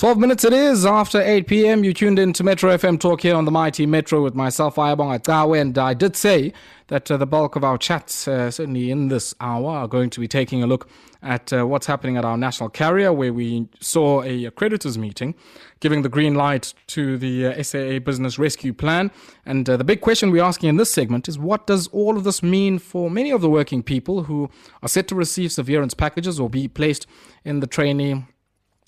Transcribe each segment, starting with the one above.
12 minutes it is after 8 p.m. You tuned in to Metro FM Talk here on the Mighty Metro with myself, Ayabonga Cawe, and I did say that uh, the bulk of our chats, uh, certainly in this hour, are going to be taking a look at uh, what's happening at our national carrier, where we saw a creditors meeting giving the green light to the uh, SAA Business Rescue Plan. And uh, the big question we're asking in this segment is what does all of this mean for many of the working people who are set to receive severance packages or be placed in the trainee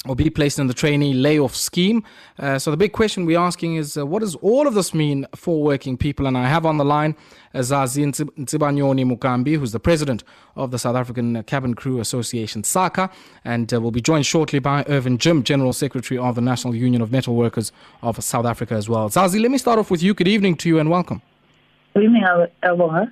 or be placed in the trainee layoff scheme. Uh, so the big question we're asking is, uh, what does all of this mean for working people? And I have on the line uh, Zazi Nsibanyoni Mugambi, who's the president of the South African Cabin Crew Association, SACA, and uh, will be joined shortly by Irvin Jim, general secretary of the National Union of Metal Workers of South Africa as well. Zazi, let me start off with you. Good evening to you and welcome. Good evening, Alvaro.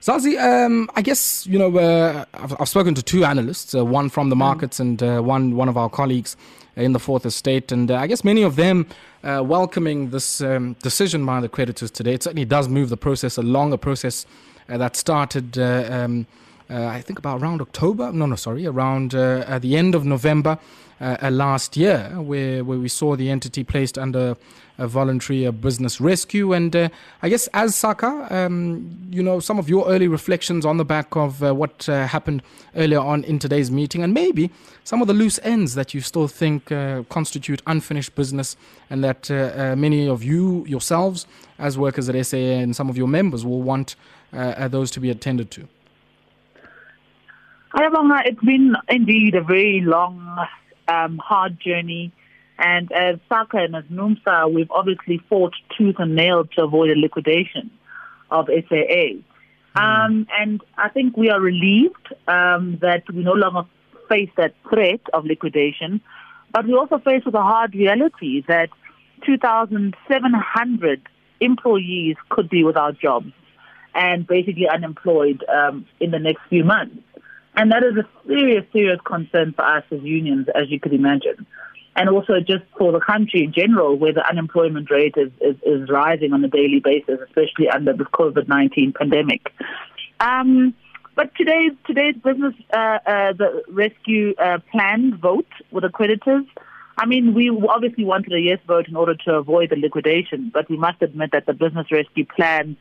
Zazi, um, I guess you know uh, I've, I've, spoken to two analysts, uh, one from the mm. markets and uh, one one of our colleagues in the fourth estate, and uh, I guess many of them uh, welcoming this um, decision by the creditors today. It certainly does move the process along, a process uh, that started. Um, I think about around October. No, no, sorry, around at the end of November last year, where where we saw the entity placed under a voluntary uh, business rescue. And uh, I guess as SACA, um, you know, some of your early reflections on the back of uh, what uh, happened earlier on in today's meeting, and maybe some of the loose ends that you still think uh, constitute unfinished business, and that uh, many of you yourselves, as workers at SAA, and some of your members will want those to be attended to. It's been indeed a very long, um, hard journey and as SACA and as NUMSA, we've obviously fought tooth and nail to avoid a liquidation of SAA. Mm. Um, and I think we are relieved um, that we no longer face that threat of liquidation, but we also face with a hard reality that 2,700 employees could be without jobs and basically unemployed um, in the next few months. And that is a serious, serious concern for us as unions, as you could imagine and also just for the country in general, where the unemployment rate is, is, is rising on a daily basis, especially under the COVID 19 pandemic. Um, but today's today's business uh, uh, the rescue uh, plan vote with the creditors. I mean, we obviously wanted a yes vote in order to avoid the liquidation, but we must admit that the business rescue plan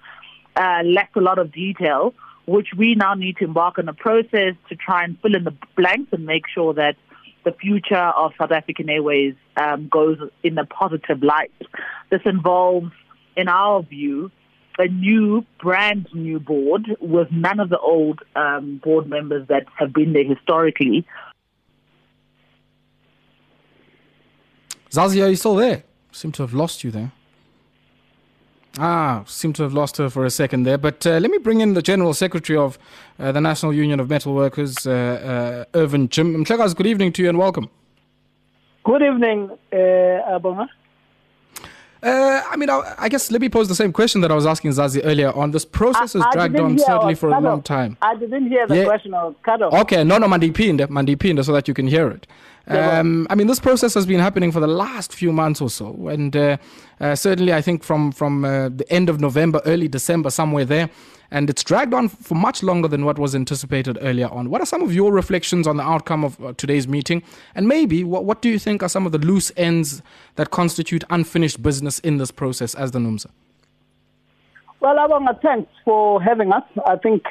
uh, lacked a lot of detail, which we now need to embark on a process to try and fill in the blanks and make sure that the future of South African Airways um, goes in a positive light. This involves, in our view, a new, brand new board with none of the old um, board members that have been there historically. Zazi, are you still there? Seem to have lost you there. Ah, seem to have lost her for a second there. But uh, let me bring in the General Secretary of uh, the National Union of Metal Workers, uh, uh, Irvin Jim. Mtlekas, good evening to you and welcome. Good evening, uh, Abonga. Uh, I mean, I, I, guess let me pose the same question that I was asking Zazi earlier on. This process has dragged on certainly for a long time. I didn't hear the yeah. question. I was cut off. Okay, no, no, Mandipinde, Mandipinde, so that you can hear it. Um, I mean, this process has been happening for the last few months or so, and uh, uh, certainly, I think from from uh, the end of November, early December, somewhere there, and it's dragged on for much longer than what was anticipated earlier on. What are some of your reflections on the outcome of uh, today's meeting, and maybe what what do you think are some of the loose ends that constitute unfinished business in this process as the NUMSA? Well, Abanga, thanks for having us. I think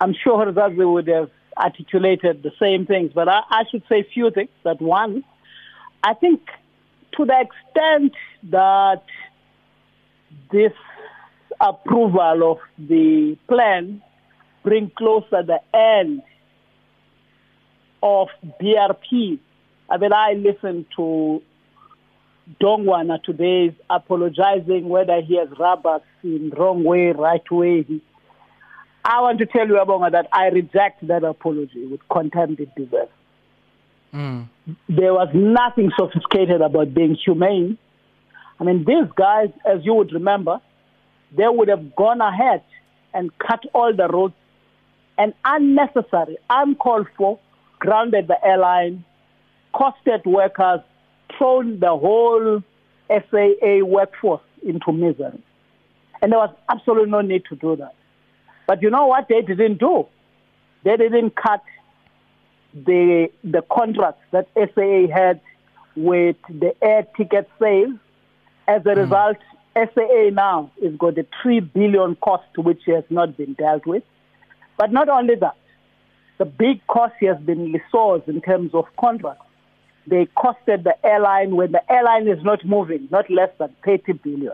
I'm sure that we would have articulated the same things, but I, I should say a few things. That one, I think to the extent that this approval of the plan bring closer the end of BRP. I mean, I listened to Dongwana today apologizing whether he has rubbed us in wrong way, right way. I want to tell you, Abonga, that I reject that apology with contempt it deserves. Mm. There was nothing sophisticated about being humane. I mean, these guys, as you would remember, they would have gone ahead and cut all the roads and unnecessary, uncalled for, grounded the airline, costed workers, thrown the whole SAA workforce into misery. And there was absolutely no need to do that. But you know what they didn't do? They didn't cut the the contracts that SAA had with the air ticket sales. As a mm. result, SAA now has got a 3 billion cost which has not been dealt with. But not only that, the big cost has been resourced in terms of contracts. They costed the airline when the airline is not moving, not less than 30 billion.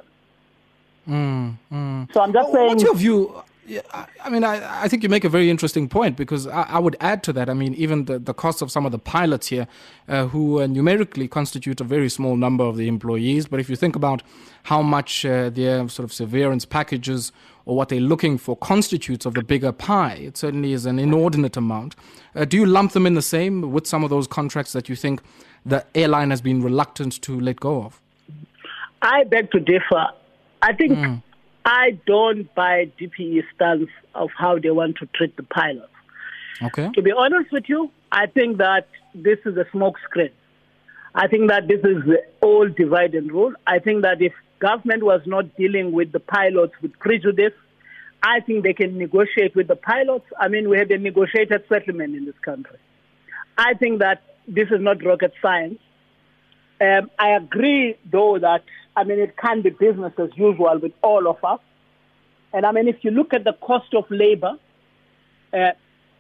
Mm, mm. So I'm just saying. What's your view? Yeah, I mean, I, I think you make a very interesting point because I, I, would add to that. I mean, even the, the cost of some of the pilots here, uh, who uh, numerically constitute a very small number of the employees. But if you think about how much uh, their sort of severance packages or what they're looking for constitutes of the bigger pie, it certainly is an inordinate amount. Uh, do you lump them in the same with some of those contracts that you think the airline has been reluctant to let go of? I beg to differ. I think. Mm I don't buy DPE stance of how they want to treat the pilots. Okay. To be honest with you, I think that this is a smokescreen. I think that this is the old divide and rule. I think that if government was not dealing with the pilots with prejudice, I think they can negotiate with the pilots. I mean, we have a negotiated settlement in this country. I think that this is not rocket science. Um, I agree, though, that I mean, it can be business as usual with all of us. And I mean, if you look at the cost of labor, uh,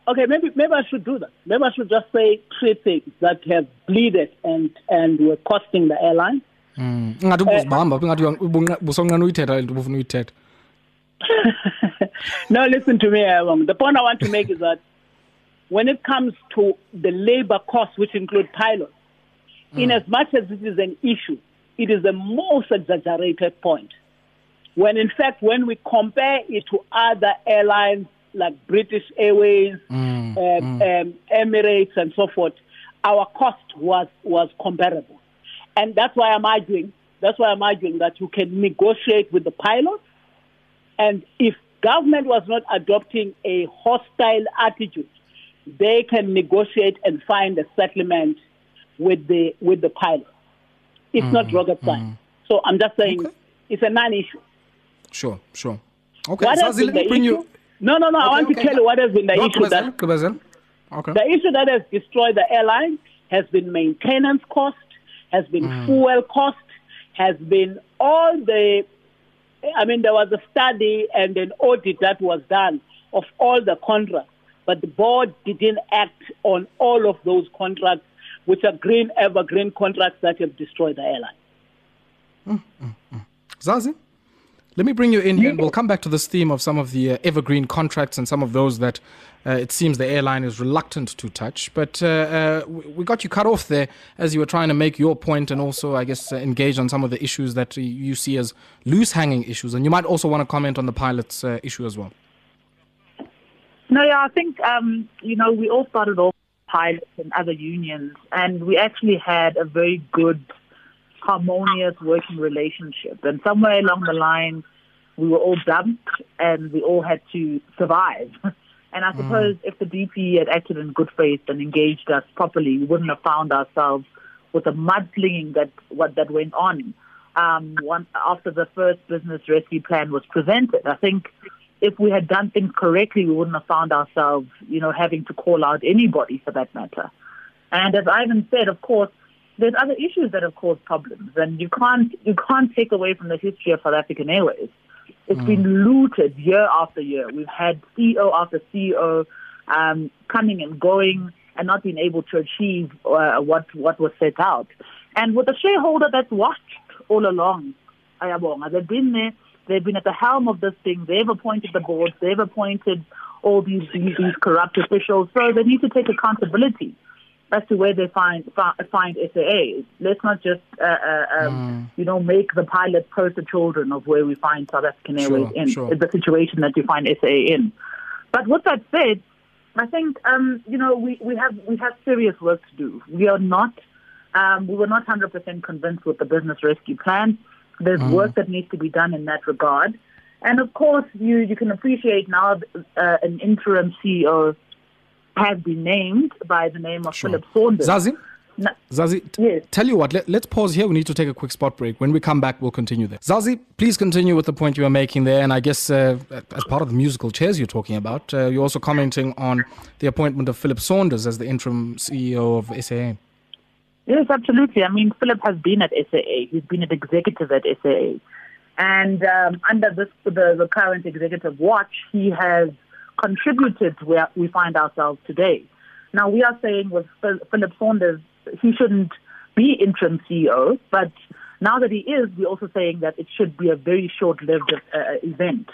okay, maybe maybe I should do that. Maybe I should just say three things that have bleeded and and were costing the airline. Mm. Uh, no, listen to me, Aaron. The point I want to make is that when it comes to the labor costs, which include pilots, mm. in as much as this is an issue, it is the most exaggerated point. When in fact, when we compare it to other airlines like British Airways, mm, um, mm. Um, Emirates, and so forth, our cost was was comparable, and that's why I'm arguing. That's why I'm arguing that you can negotiate with the pilots, and if government was not adopting a hostile attitude, they can negotiate and find a settlement with the with the pilots. It's mm, not rocket science. Mm. So I'm just saying okay. it's a non-issue. Sure, sure. Okay, what has been the issue? You... No, no, no. Okay, I want okay. to tell you what has been the no, issue. That, okay. The issue that has destroyed the airline has been maintenance cost, has been mm. fuel cost, has been all the. I mean, there was a study and an audit that was done of all the contracts, but the board didn't act on all of those contracts which are green evergreen contracts that have destroyed the airline. Mm, mm, mm. Zazi, let me bring you in here, and we'll come back to this theme of some of the uh, evergreen contracts and some of those that uh, it seems the airline is reluctant to touch. But uh, uh we got you cut off there as you were trying to make your point and also, I guess, uh, engage on some of the issues that you see as loose hanging issues. And you might also want to comment on the pilot's uh, issue as well. No, yeah, I think, um, you know, we all started off pilots and other unions, and we actually had a very good, harmonious working relationship. And somewhere along the line, we were all dumped, and we all had to survive. And I suppose mm. if the DP had acted in good faith and engaged us properly, we wouldn't have found ourselves with the mudslinging that what that went on um, once after the first business rescue plan was presented. I think if we had done things correctly, we wouldn't have found ourselves, you know, having to call out anybody for that matter. And as Irvin said, of course, there's other issues that have caused problems, and you can't you can't take away from the history of South African Airways. It's mm. been looted year after year. We've had CEO after CEO um, coming and going, and not being able to achieve uh, what what was set out. And with a shareholder that's watched all along, Ayabonga, they've been there They've been at the helm of this thing. They've appointed the boards. They've appointed all these, these, these corrupt officials. So they need to take accountability as to where they find find SAA. Let's not just uh, uh, um, mm. you know make the pilot poster children of where we find South African Airways sure, in sure. the situation that you find SAA in. But with that said, I think um, you know we, we have we have serious work to do. We are not um, we were not 100% convinced with the business rescue plan. There's mm. work that needs to be done in that regard. And of course, you, you can appreciate now uh, an interim CEO has been named by the name of sure. Philip Saunders. Zazi? Zazi, yes. tell you what, let, us pause here. We need to take a quick spot break. When we come back, we'll continue there. Zazi, please continue with the point you were making there. And I guess uh, as part of the musical chairs you're talking about, uh, you're also commenting on the appointment of Philip Saunders as the interim CEO of SAA. Yes, absolutely. I mean, Philip has been at SAA. He's been an executive at SAA. And um, under this, the, the current executive watch, he has contributed to where we find ourselves today. Now, we are saying with Philip Saunders, he shouldn't be interim CEO, but now that he is, we're also saying that it should be a very short-lived uh, event.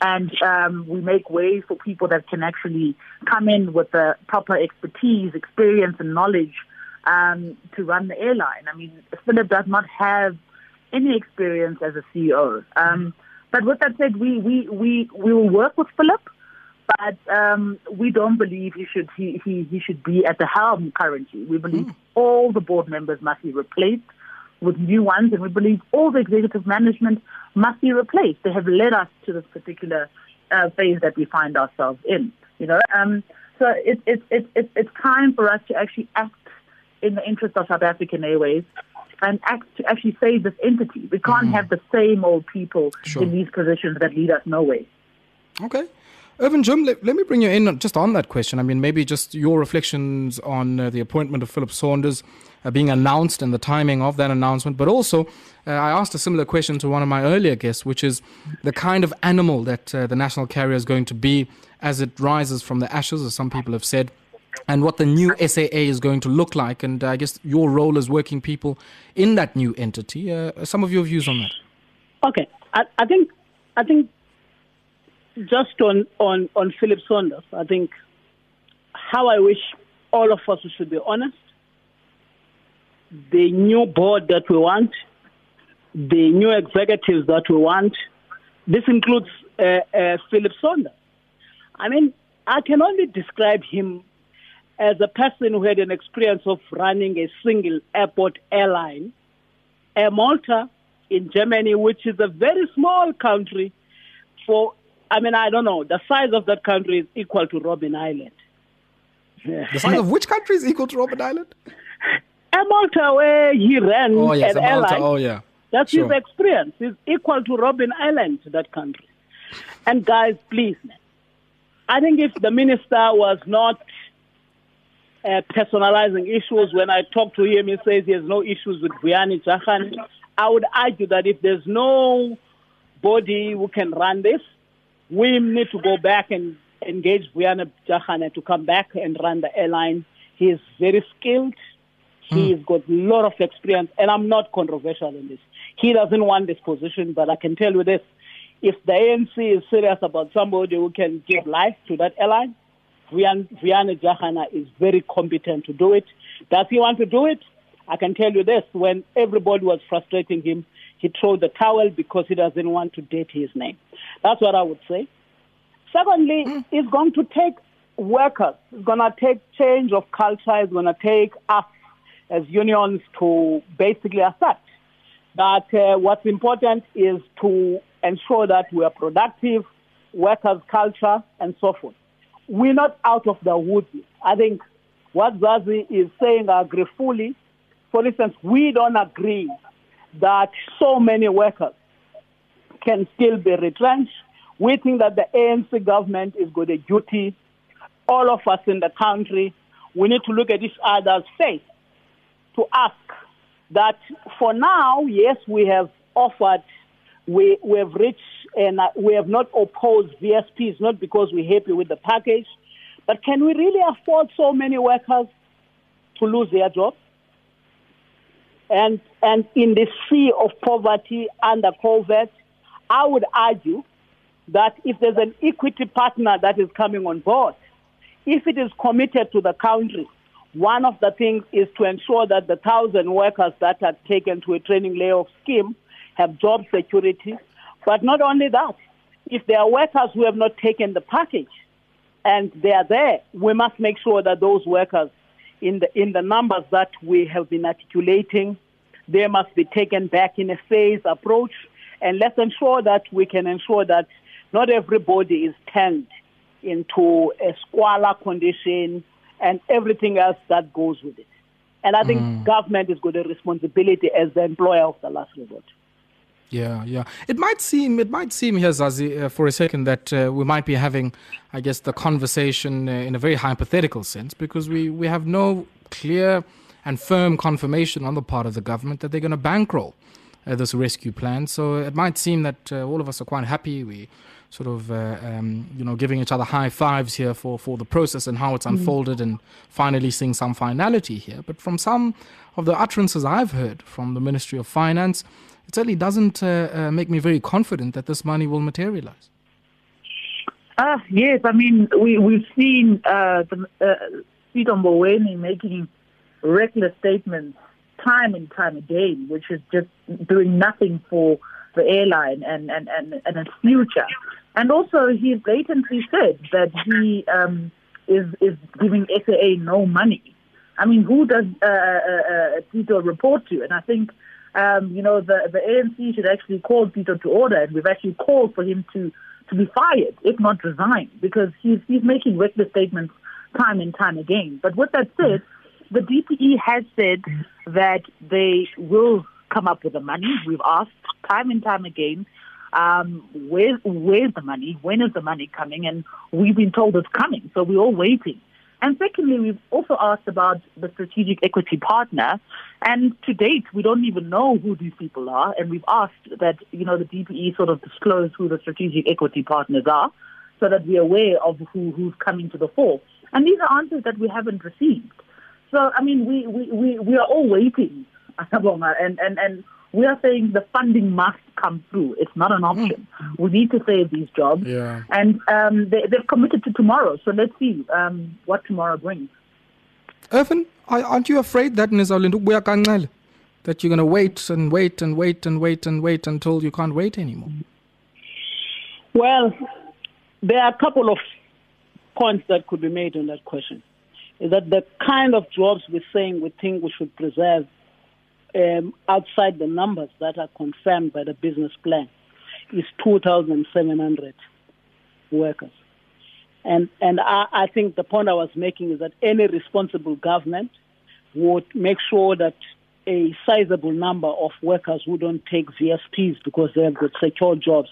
And um, we make way for people that can actually come in with the proper expertise, experience, and knowledge um, to run the airline. I mean, Philip does not have any experience as a CEO. Um, but with that said, we, we, we, we will work with Philip but um, we don't believe he should he, he, he should be at the helm currently. We believe mm. all the board members must be replaced with new ones, and we believe all the executive management must be replaced. They have led us to this particular uh, phase that we find ourselves in. You know, um, so it's it, it, it, it's time for us to actually act in the interest of South African Airways and act to actually save this entity. We can't mm. have the same old people sure. in these positions that lead us nowhere. Okay. Irvin Jim, let, let, me bring you in just on that question. I mean, maybe just your reflections on uh, the appointment of Philip Saunders uh, being announced and the timing of that announcement. But also, uh, I asked a similar question to one of my earlier guests, which is the kind of animal that uh, the national carrier is going to be as it rises from the ashes, as some people have said, and what the new SAA is going to look like. And I guess your role as working people in that new entity. Uh, some of your views on that. Okay, I, I think I think just on, on, on Philip Saunders, I think how I wish all of us should be honest. The new board that we want, the new executives that we want, this includes uh, uh, Philip Saunders. I mean, I can only describe him as a person who had an experience of running a single airport airline, Air Malta in Germany, which is a very small country for I mean, I don't know. The size of that country is equal to Robben Island. The size of which country is equal to Robben Island? Malta, where he ran oh, yes, an airline. Oh, yeah. That's sure. his experience. Is equal to Robben Island, that country. And guys, please. I think if the minister was not uh, personalizing issues, when I talk to him, he says he has no issues with Vuyani Jarana. I would argue that if there's no body who can run this, we need to go back and engage Vuyani Jarana to come back and run the airline. He is very skilled. He's mm. got a lot of experience, and I'm not controversial in this. He doesn't want this position, but I can tell you this. If the ANC is serious about somebody who can give life to that airline, Vuyani Jarana is very competent to do it. Does he want to do it? I can tell you this. When everybody was frustrating him, he threw the towel because he doesn't want to date his name. That's what I would say. Secondly, mm. it's going to take workers. It's going to take change of culture. It's going to take us as unions to basically accept that uh, what's important is to ensure that we are productive, workers' culture, and so forth. We're not out of the woods. I think what Zazi is saying, I agree fully. For instance, we don't agree that so many workers can still be retrenched. We think that the ANC government is got a duty. All of us in the country, we need to look at each other's face to ask that for now, yes, we have offered, we, we have reached, and uh, we have not opposed VSPs, not because we're happy with the package, but can we really afford so many workers to lose their jobs? And, and in the sea of poverty under COVID, I would argue that if there's an equity partner that is coming on board, if it is committed to the country, one of the things is to ensure that the thousand workers that are taken to a training layoff scheme have job security. But not only that, if there are workers who have not taken the package and they are there, we must make sure that those workers in the, in the numbers that we have been articulating, they must be taken back in a phased approach. And let's ensure that we can ensure that not everybody is turned into a squalor condition and everything else that goes with it. And I think mm. government has got a responsibility as the employer of the last resort. Yeah, yeah. It might seem, it might seem here, Zazi, uh, for a second, that uh, we might be having, I guess, the conversation uh, in a very hypothetical sense because we, we have no clear and firm confirmation on the part of the government that they're going to bankroll uh, this rescue plan. So it might seem that uh, all of us are quite happy. We sort of, uh, um, you know, giving each other high fives here for, for the process and how it's mm. unfolded and finally seeing some finality here. But from some of the utterances I've heard from the Ministry of Finance, it certainly doesn't uh, uh, make me very confident that this money will materialize. Uh, yes, I mean, we, we've seen uh, uh, Tito Mboweni making reckless statements time and time again, which is just doing nothing for the airline and, and, and, and its future. And also, he blatantly said that he um, is, is giving SAA no money. I mean, who does uh, uh, uh, Tito report to? And I think, um, you know, the, the ANC should actually call Peter to order, and we've actually called for him to, to be fired, if not resign, because he's, he's making reckless statements time and time again. But with that said, the DPE has said that they will come up with the money. We've asked time and time again, um, where, where's the money? When is the money coming? And we've been told it's coming, so we're all waiting. And secondly, we've also asked about the strategic equity partner. And to date, we don't even know who these people are. And we've asked that, you know, the DPE sort of disclose who the strategic equity partners are so that we're aware of who, who's coming to the fore. And these are answers that we haven't received. So, I mean, we, we, we, we are all waiting, and, and, and we are saying the funding must come through. It's not an option. Mm. We need to save these jobs. Yeah. And um, they, they've committed to tomorrow. So let's see um, what tomorrow brings. Irvin, aren't you afraid that that you're going to wait and wait and wait and wait and wait until you can't wait anymore? Well, there are a couple of points that could be made on that question is that the kind of jobs we're saying we think we should preserve um, outside the numbers that are confirmed by the business plan is 2,700 workers. And, and I, I think the point I was making is that any responsible government would make sure that a sizable number of workers who don't take VSPs because they have got secure jobs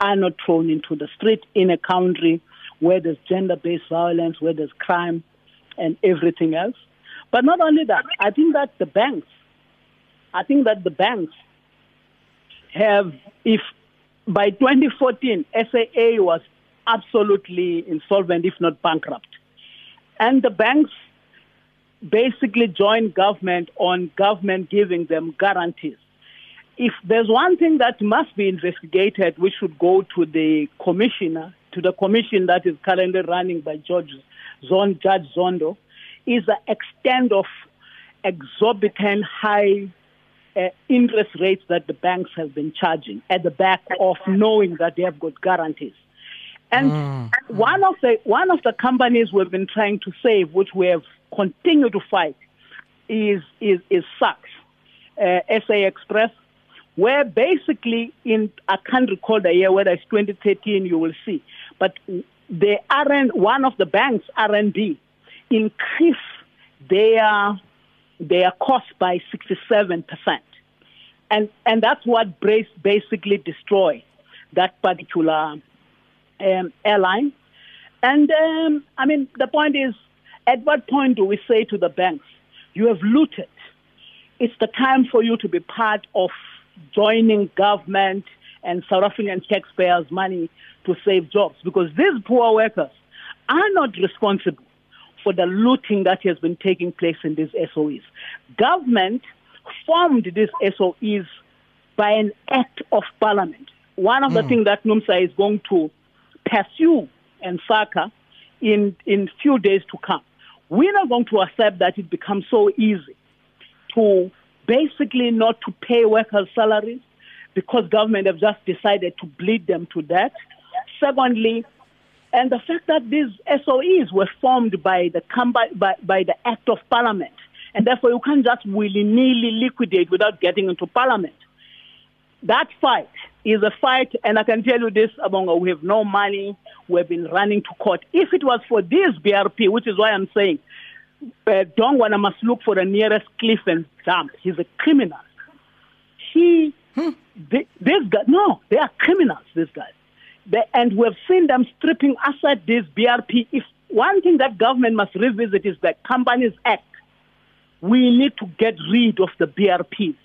are not thrown into the street in a country where there's gender based violence, where there's crime, and everything else. But not only that, I think that the banks, I think that the banks have, if by 2014 SAA was absolutely insolvent, if not bankrupt, and the banks basically joined government on government giving them guarantees. If there's one thing that must be investigated, we should go to the commissioner, to the commission that is currently running by George Zon, Judge Zondo, is the extent of exorbitant high uh, interest rates that the banks have been charging at the back of knowing that they have got guarantees. And mm. one of the one of the companies we've been trying to save, which we have continued to fight, is is is SAX, uh, SA Express, where basically in I can't recall the year whether it's 2013, you will see, but the RN, one of the banks, RMB, increased their their cost by 67%. And, and that's what basically destroyed that particular um, airline. And um, I mean, the point is, at what point do we say to the banks, you have looted? It's the time for you to be part of joining government and South African taxpayers' money to save jobs because these poor workers are not responsible for the looting that has been taking place in these SOEs. Government formed these SOEs by an act of parliament. One of mm. the hmm. things that NUMSA is going to pursue and SACA in in few days to come. We're not going to accept that it becomes so easy to basically not to pay workers' salaries because government have just decided to bleed them to death. Secondly, and the fact that these SOEs were formed by the, by, by the Act of Parliament, and therefore you can't just willy nilly liquidate without getting into Parliament. That fight is a fight, and I can tell you this, Abonga, we have no money, we've been running to court. If it was for this BRP, which is why I'm saying, uh, Dongwana must look for the nearest cliff and jump. He's a criminal. He, hmm. they, this guy, no, they are criminals, these guys and we've seen them stripping aside this BRP. If one thing that government must revisit is the Companies Act, we need to get rid of the BRPs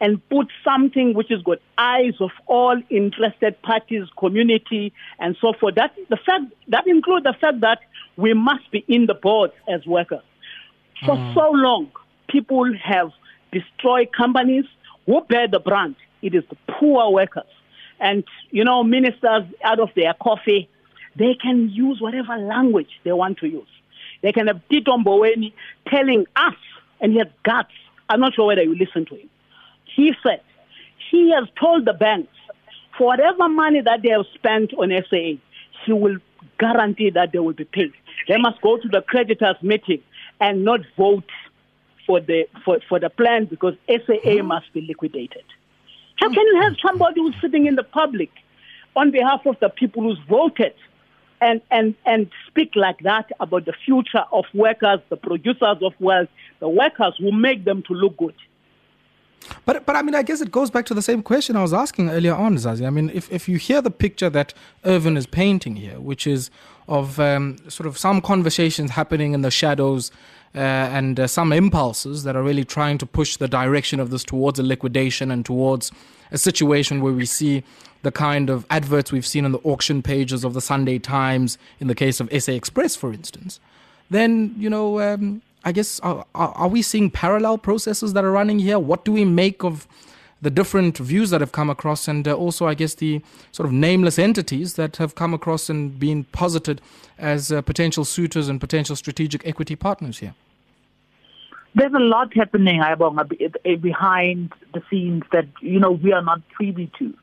and put something which has got eyes of all interested parties, community, and so forth. That the fact that includes the fact that we must be in the boards as workers. For mm. so long, people have destroyed companies. Who bear the brunt? It is the poor workers. And, you know, ministers out of their coffee, they can use whatever language they want to use. They can have Tito Mboweni telling us, and he has guts. I'm not sure whether you listen to him. He said he has told the banks for whatever money that they have spent on SAA, he will guarantee that they will be paid. They must go to the creditors' meeting and not vote for the for, for the plan because SAA must be liquidated. How can you have somebody who's sitting in the public on behalf of the people who's voted and, and, and speak like that about the future of workers, the producers of wealth, the workers who make them to look good? But but I mean, I guess it goes back to the same question I was asking earlier on, Zazi. I mean, if, if you hear the picture that Irvin is painting here, which is of um, sort of some conversations happening in the shadows uh, and uh, some impulses that are really trying to push the direction of this towards a liquidation and towards a situation where we see the kind of adverts we've seen on the auction pages of the Sunday Times, in the case of SA Express, for instance, then, you know, um, I guess, are, are, we seeing parallel processes that are running here? What do we make of the different views that have come across, and uh, also, I guess, the sort of nameless entities that have come across and been posited as uh, potential suitors and potential strategic equity partners here? There's a lot happening, Ayabonga, behind the scenes that you know we are not privy to.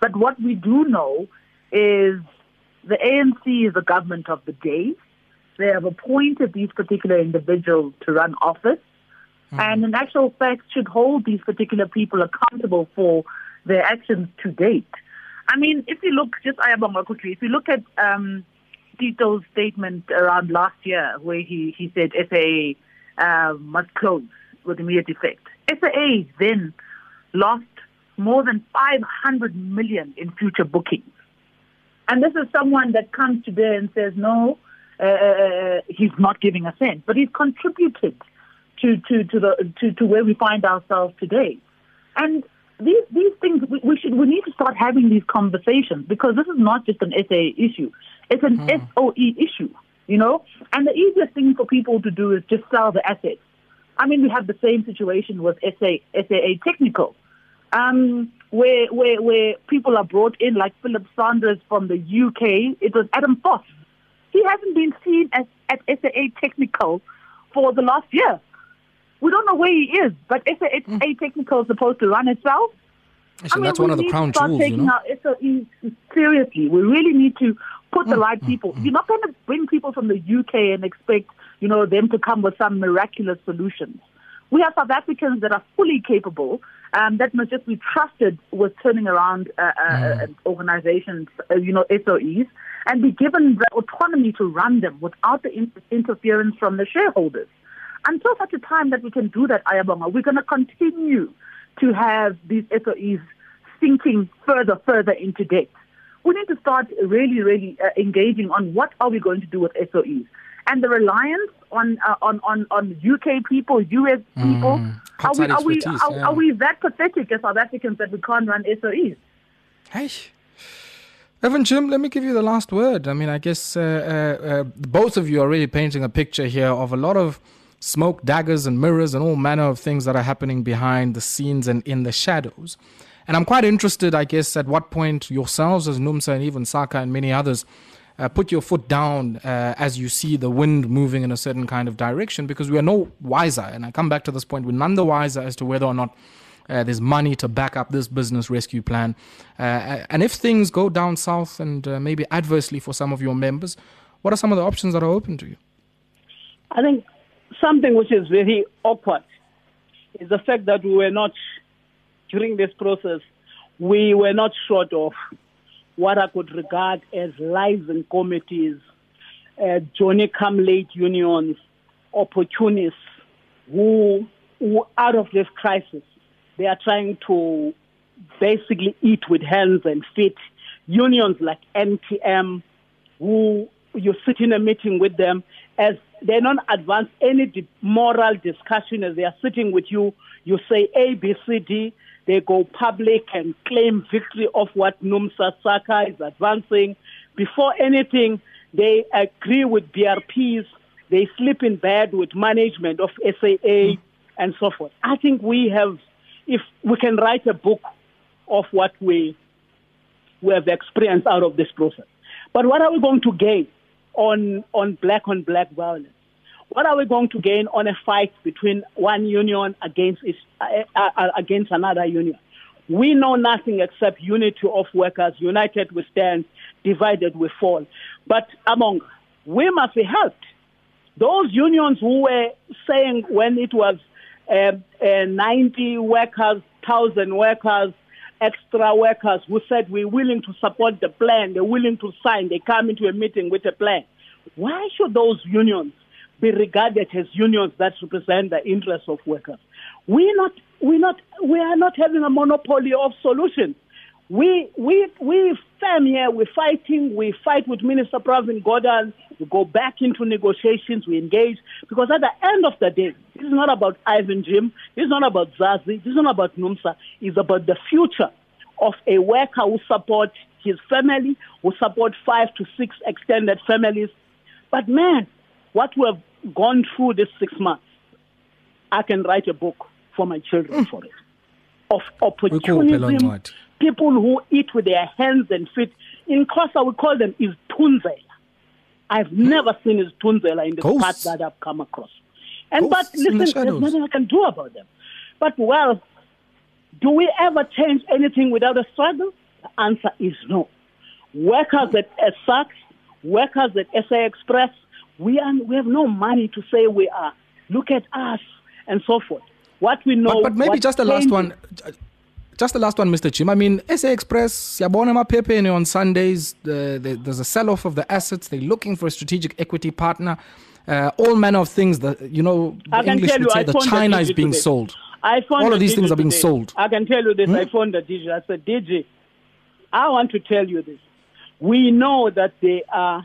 But what we do know is the ANC is the government of the day. They have appointed these particular individuals to run office mm-hmm. and in actual fact should hold these particular people accountable for their actions to date. I mean, if you look, just Ayabonga quickly, if you look at um, Tito's statement around last year where he, he said SAA uh, must close with immediate effect, SAA then lost more than 500 million in future bookings. And this is someone that comes today and says, no, uh, uh, uh he's not giving a cent, but he's contributed to, to, to, the, to, to where we find ourselves today. And these, these things, we, we, should, we need to start having these conversations because this is not just an SA issue. It's an mm. SOE issue, you know? And the easiest thing for people to do is just sell the assets. I mean, we have the same situation with SA, SAA Technical, um, where, where, where people are brought in, like Philip Saunders from the UK. It was Adam Foss. He hasn't been seen as, at SAA Technical for the last year. We don't know where he is, but if a, mm. a technical is supposed to run itself. Actually, I mean, that's one of the crown jewels, you know? Our, seriously, we really need to put mm. the right people. Mm. You're not going to bring people from the UK and expect, you know, them to come with some miraculous solutions. We have South Africans that are fully capable, um, that must just be trusted with turning around uh, uh, mm. organizations, uh, you know, SOEs, and be given the autonomy to run them without the inter- interference from the shareholders. Until such a time that we can do that, Ayabonga, we're going to continue to have these SOEs sinking further, further into debt. We need to start really, really uh, engaging on what are we going to do with SOEs. And the reliance on uh, on, on on UK people, US people, mm, are, we, are, we, are, yeah. are, we that pathetic as South Africans that we can't run SOEs? Hey. Irvin Jim, let me give you the last word. I mean, I guess uh, uh, uh both of you are really painting a picture here of a lot of smoke, daggers, and mirrors, and all manner of things that are happening behind the scenes and in the shadows. And I'm quite interested, I guess, at what point yourselves as NUMSA and even SACA and many others uh, put your foot down uh, as you see the wind moving in a certain kind of direction because we are no wiser. And I come back to this point, we're none the wiser as to whether or not uh, there's money to back up this business rescue plan. Uh, and if things go down south and uh, maybe adversely for some of your members, what are some of the options that are open to you? I think something which is very awkward is the fact that we were not, during this process, we were not short of what I could regard as liaison committees, uh, Johnny come late unions, opportunists who, who, out of this crisis, they are trying to basically eat with hands and feet. Unions like NTM, who you sit in a meeting with them as they don't advance any di- moral discussion as they are sitting with you. You say A, B, C, D. They go public and claim victory of what NUMSA SACA is advancing. Before anything, they agree with BRPs. They sleep in bed with management of SAA and so forth. I think we have, if we can write a book of what we, we have experienced out of this process. But what are we going to gain on, on black on black violence? What are we going to gain on a fight between one union against, its, uh, uh, uh, against another union? We know nothing except unity of workers. United we stand, divided we fall. But among, we must be helped. Those unions who were saying when it was uh, uh, 90 workers, 1,000 workers, extra workers who said we're willing to support the plan, they're willing to sign, they come into a meeting with a plan. Why should those unions be regarded as unions that represent the interests of workers? We're not, we're not, we are not having a monopoly of solutions. We, we, we firm here, we're fighting, we fight with Minister Pravin Gordhan, we go back into negotiations, we engage, because at the end of the day, this is not about Irvin Jim, this is not about Zazi, this is not about NUMSA, it's about the future of a worker who supports his family, who support five to six extended families. But man, what we have gone through this six months, I can write a book for my children for it. Of opportunism, people who eat with their hands and feet. In Xhosa, we call them is tunzela. I've never seen is tunzela in the Ghosts. parts that I've come across. And Ghosts but listen, the there's nothing I can do about them. But well, do we ever change anything without a struggle? The answer is no. Workers at SACS, workers at SA Express, we, are, we have no money to say we are. Look at us and so forth. What we know. But, but maybe just the last one. Just the last one, Mr. Jim. I mean, SA Express, Yabona Pepe on Sundays, the, the, there's a sell off of the assets. They're looking for a strategic equity partner. Uh, all manner of things that, you know, the English would say the China is being today. sold. I found all of these things are being sold. I can tell you this. Hmm? I found the DJ. I said, DJ, I want to tell you this. We know that there are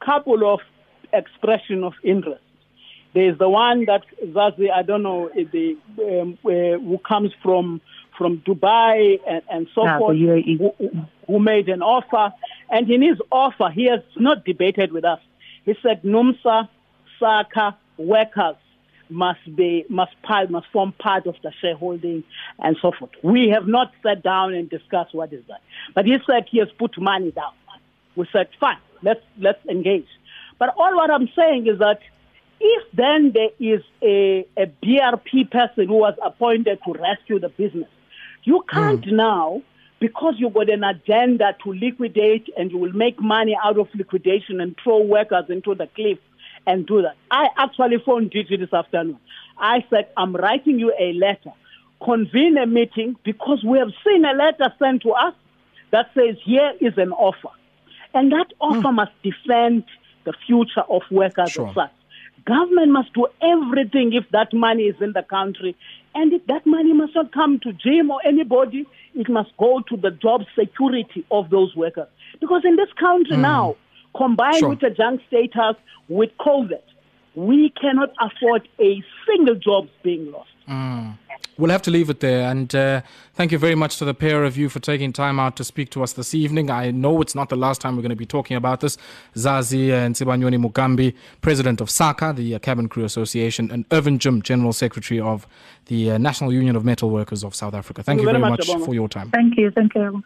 a couple of expression of interest. There's the one that Zazi, I don't know, the, um, uh, who comes from from Dubai and, and so ah, forth, who, who, made an offer. And in his offer, he has not debated with us. He said NUMSA, SACA, workers must be must part must form part of the shareholding and so forth. We have not sat down and discussed what is that. But he said he has put money down. We said, fine, let's let's engage. But all what I'm saying is that if then there is a, a BRP person who was appointed to rescue the business, you can't mm. now, because you've got an agenda to liquidate and you will make money out of liquidation and throw workers into the cliff and do that. I actually phoned DG this afternoon. I said, I'm writing you a letter. Convene a meeting because we have seen a letter sent to us that says, here is an offer. And that offer mm. must defend the future of workers sure. as such. Government must do everything if that money is in the country. And if that money must not come to Jim or anybody. It must go to the job security of those workers. Because in this country mm. now, combined sure. with the junk status, with COVID, we cannot afford a single job being lost. Mm. We'll have to leave it there. And uh, thank you very much to the pair of you for taking time out to speak to us this evening. I know it's not the last time we're going to be talking about this. Zazi Nsibanyoni Mugambi, President of SACA, the uh, Cabin Crew Association, and Irvin Jim, General Secretary of the uh, National Union of Metal Workers of South Africa. Thank, thank you, very, very much, much for your time. Thank you. Thank you.